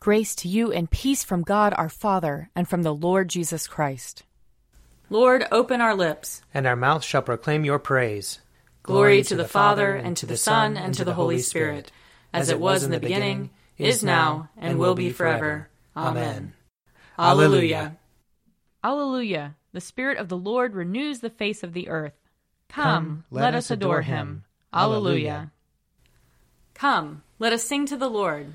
Grace to you and peace from God our Father and from the Lord Jesus Christ. Lord, open our lips, and our mouth shall proclaim your praise. Glory to the Father, and to the Son, and to the Holy Spirit, as it was in the beginning, is now, and will be forever. Amen. Alleluia. Alleluia. The Spirit of the Lord renews the face of the earth. Come, let us adore him. Alleluia. Come, let us sing to the Lord.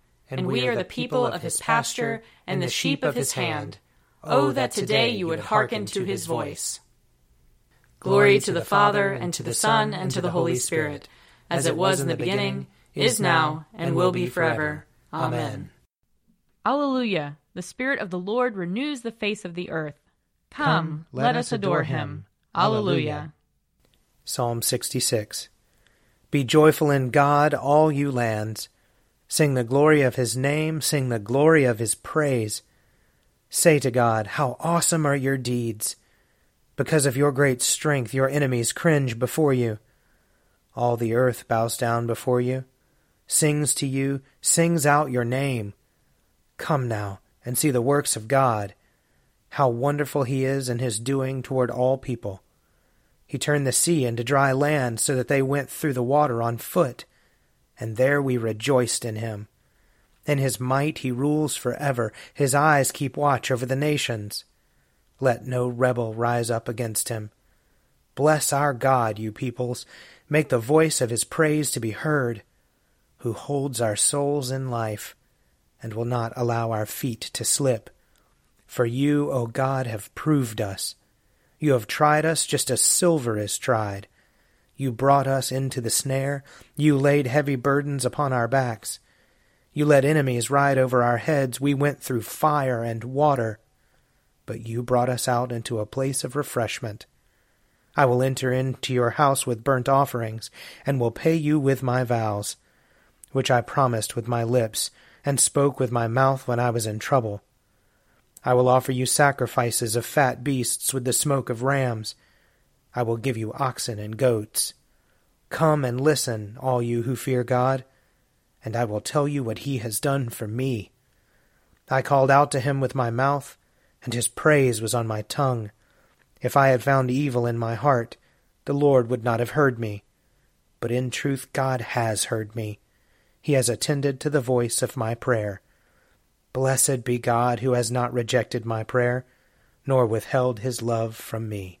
and we are the people of his pasture and the sheep of his hand. Oh, oh, that today you would hearken to his voice. Glory to the Father, and to the Son, and to the Holy Spirit, as it was in the beginning, is now, and will be forever. Amen. Alleluia. The Spirit of the Lord renews the face of the earth. Come, let us adore him. Alleluia. Psalm 66 Be joyful in God, all you lands. Sing the glory of his name, sing the glory of his praise. Say to God, How awesome are your deeds! Because of your great strength, your enemies cringe before you. All the earth bows down before you, sings to you, sings out your name. Come now and see the works of God, how wonderful he is in his doing toward all people. He turned the sea into dry land so that they went through the water on foot and there we rejoiced in him. In his might he rules forever, his eyes keep watch over the nations. Let no rebel rise up against him. Bless our God, you peoples, make the voice of his praise to be heard, who holds our souls in life, and will not allow our feet to slip. For you, O God, have proved us. You have tried us just as silver is tried. You brought us into the snare. You laid heavy burdens upon our backs. You let enemies ride over our heads. We went through fire and water. But you brought us out into a place of refreshment. I will enter into your house with burnt offerings, and will pay you with my vows, which I promised with my lips, and spoke with my mouth when I was in trouble. I will offer you sacrifices of fat beasts with the smoke of rams. I will give you oxen and goats. Come and listen, all you who fear God, and I will tell you what he has done for me. I called out to him with my mouth, and his praise was on my tongue. If I had found evil in my heart, the Lord would not have heard me. But in truth, God has heard me. He has attended to the voice of my prayer. Blessed be God who has not rejected my prayer, nor withheld his love from me.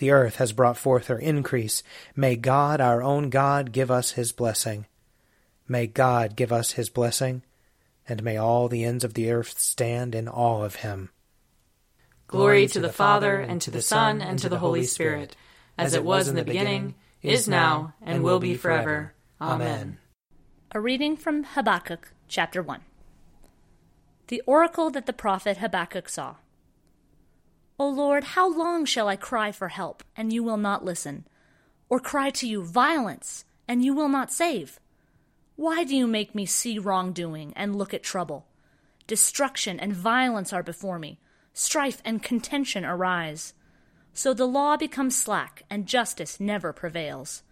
The earth has brought forth her increase. May God, our own God, give us his blessing. May God give us his blessing, and may all the ends of the earth stand in awe of him. Glory to the Father, and to the Son, and to the Holy Spirit, as it was in the beginning, is now, and will be forever. Amen. A reading from Habakkuk, chapter 1. The oracle that the prophet Habakkuk saw. O Lord, how long shall I cry for help, and you will not listen? Or cry to you, violence, and you will not save? Why do you make me see wrongdoing and look at trouble? Destruction and violence are before me, strife and contention arise. So the law becomes slack, and justice never prevails.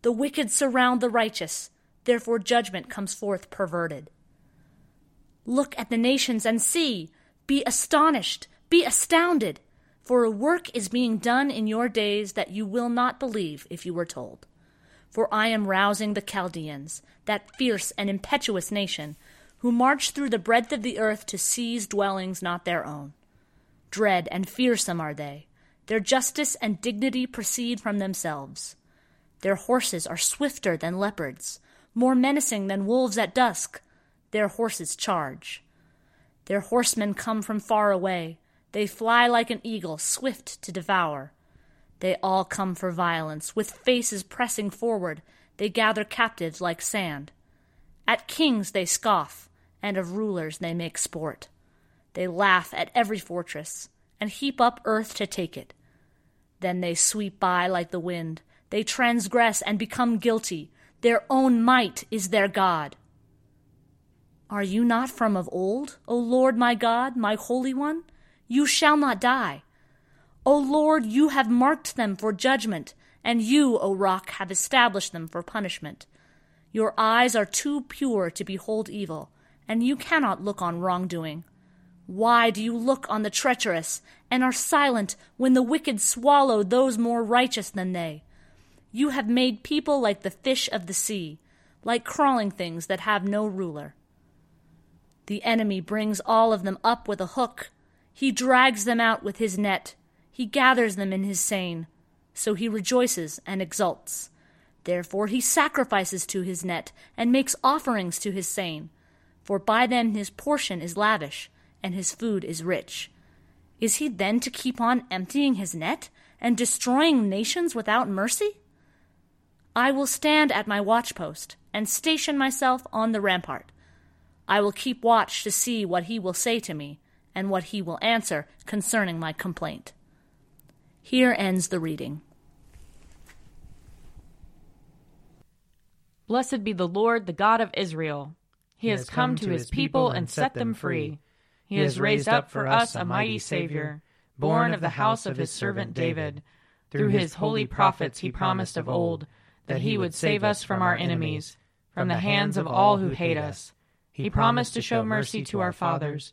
The wicked surround the righteous, therefore judgment comes forth perverted. Look at the nations and see, be astonished, be astounded. For a work is being done in your days that you will not believe if you were told. For I am rousing the Chaldeans, that fierce and impetuous nation, who march through the breadth of the earth to seize dwellings not their own. Dread and fearsome are they. Their justice and dignity proceed from themselves. Their horses are swifter than leopards, more menacing than wolves at dusk. Their horses charge. Their horsemen come from far away. They fly like an eagle, swift to devour. They all come for violence, with faces pressing forward. They gather captives like sand. At kings they scoff, and of rulers they make sport. They laugh at every fortress, and heap up earth to take it. Then they sweep by like the wind. They transgress and become guilty. Their own might is their God. Are you not from of old, O Lord my God, my Holy One? You shall not die. O Lord, you have marked them for judgment, and you, O Rock, have established them for punishment. Your eyes are too pure to behold evil, and you cannot look on wrongdoing. Why do you look on the treacherous, and are silent when the wicked swallow those more righteous than they? You have made people like the fish of the sea, like crawling things that have no ruler. The enemy brings all of them up with a hook. He drags them out with his net. He gathers them in his seine. So he rejoices and exults. Therefore he sacrifices to his net, and makes offerings to his seine. For by them his portion is lavish and his food is rich. Is he then to keep on emptying his net and destroying nations without mercy? I will stand at my watchpost and station myself on the rampart. I will keep watch to see what he will say to me and what he will answer concerning my complaint. Here ends the reading. Blessed be the Lord, the God of Israel. He, he has come, come to his people and set them free. He has raised up for us a mighty Savior, born of the house of his servant David. Through his holy prophets he promised of old that he would save us from our enemies, from the hands of all who hate us. He promised to show mercy to our fathers,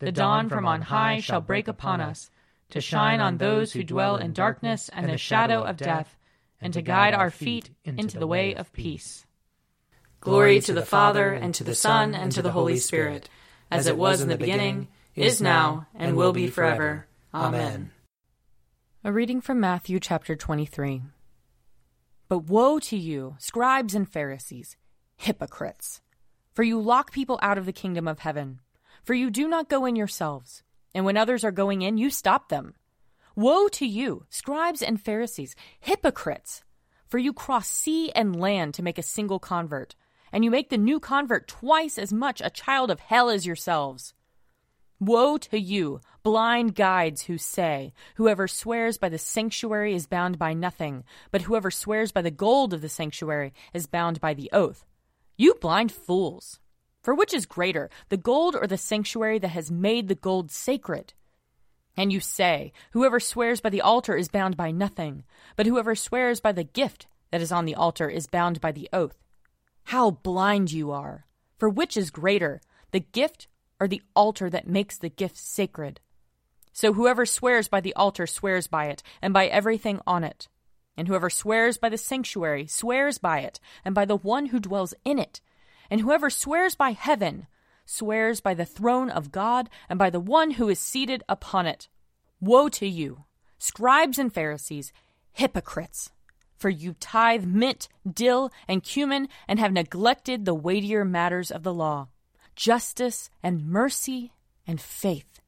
the dawn from on high shall break upon us, to shine on those who dwell in darkness and the shadow of death, and to guide our feet into the way of peace. Glory to the Father, and to the Son, and to the Holy Spirit, as it was in the beginning is now, and will be forever. Amen. A reading from Matthew chapter 23. But woe to you, scribes and Pharisees, hypocrites! For you lock people out of the kingdom of heaven. For you do not go in yourselves, and when others are going in, you stop them. Woe to you, scribes and Pharisees, hypocrites! For you cross sea and land to make a single convert, and you make the new convert twice as much a child of hell as yourselves. Woe to you, blind guides who say, Whoever swears by the sanctuary is bound by nothing, but whoever swears by the gold of the sanctuary is bound by the oath. You blind fools! For which is greater, the gold or the sanctuary that has made the gold sacred? And you say, Whoever swears by the altar is bound by nothing, but whoever swears by the gift that is on the altar is bound by the oath. How blind you are! For which is greater, the gift or the altar that makes the gift sacred. So whoever swears by the altar swears by it, and by everything on it. And whoever swears by the sanctuary swears by it, and by the one who dwells in it. And whoever swears by heaven swears by the throne of God, and by the one who is seated upon it. Woe to you, scribes and Pharisees, hypocrites! For you tithe mint, dill, and cumin, and have neglected the weightier matters of the law justice, and mercy, and faith.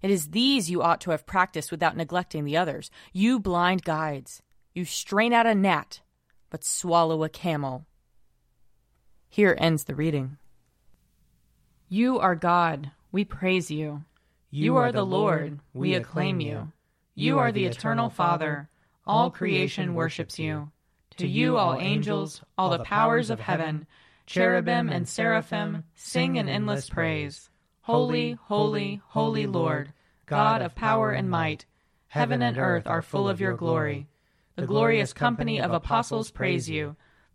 It is these you ought to have practiced without neglecting the others. You blind guides, you strain out a gnat, but swallow a camel. Here ends the reading. You are God, we praise you. You are the Lord, we acclaim you. You are the eternal Father, all creation worships you. To you, all angels, all the powers of heaven, cherubim and seraphim, sing an endless praise. Holy, holy, holy Lord, God of power and might, heaven and earth are full of your glory. The glorious company of apostles praise you.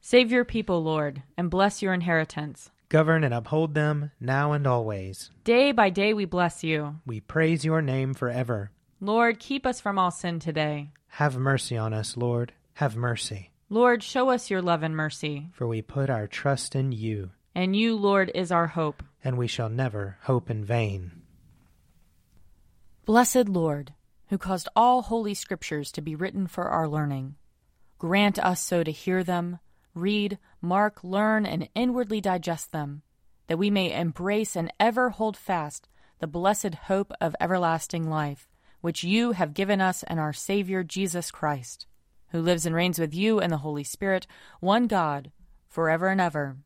Save your people, Lord, and bless your inheritance. Govern and uphold them now and always. Day by day we bless you. We praise your name forever. Lord, keep us from all sin today. Have mercy on us, Lord. Have mercy. Lord, show us your love and mercy. For we put our trust in you. And you, Lord, is our hope. And we shall never hope in vain. Blessed Lord, who caused all holy scriptures to be written for our learning, grant us so to hear them, read, mark, learn, and inwardly digest them, that we may embrace and ever hold fast the blessed hope of everlasting life, which you have given us and our Savior Jesus Christ, who lives and reigns with you and the Holy Spirit, one God, forever and ever.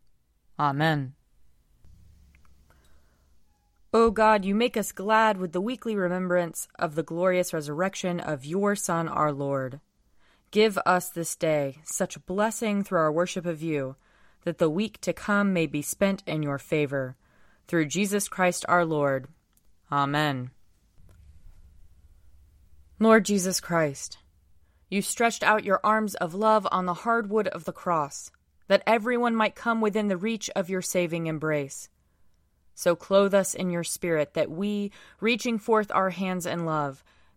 Amen. O God, you make us glad with the weekly remembrance of the glorious resurrection of your Son, our Lord. Give us this day such blessing through our worship of you, that the week to come may be spent in your favor. Through Jesus Christ our Lord. Amen. Lord Jesus Christ, you stretched out your arms of love on the hard wood of the cross, that everyone might come within the reach of your saving embrace. So clothe us in your spirit, that we, reaching forth our hands in love,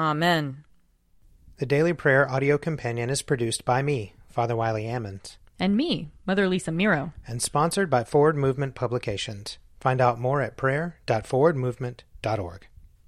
Amen. The Daily Prayer audio companion is produced by me, Father Wiley Ammons. And me, Mother Lisa Miro. And sponsored by Forward Movement Publications. Find out more at prayer.forwardmovement.org.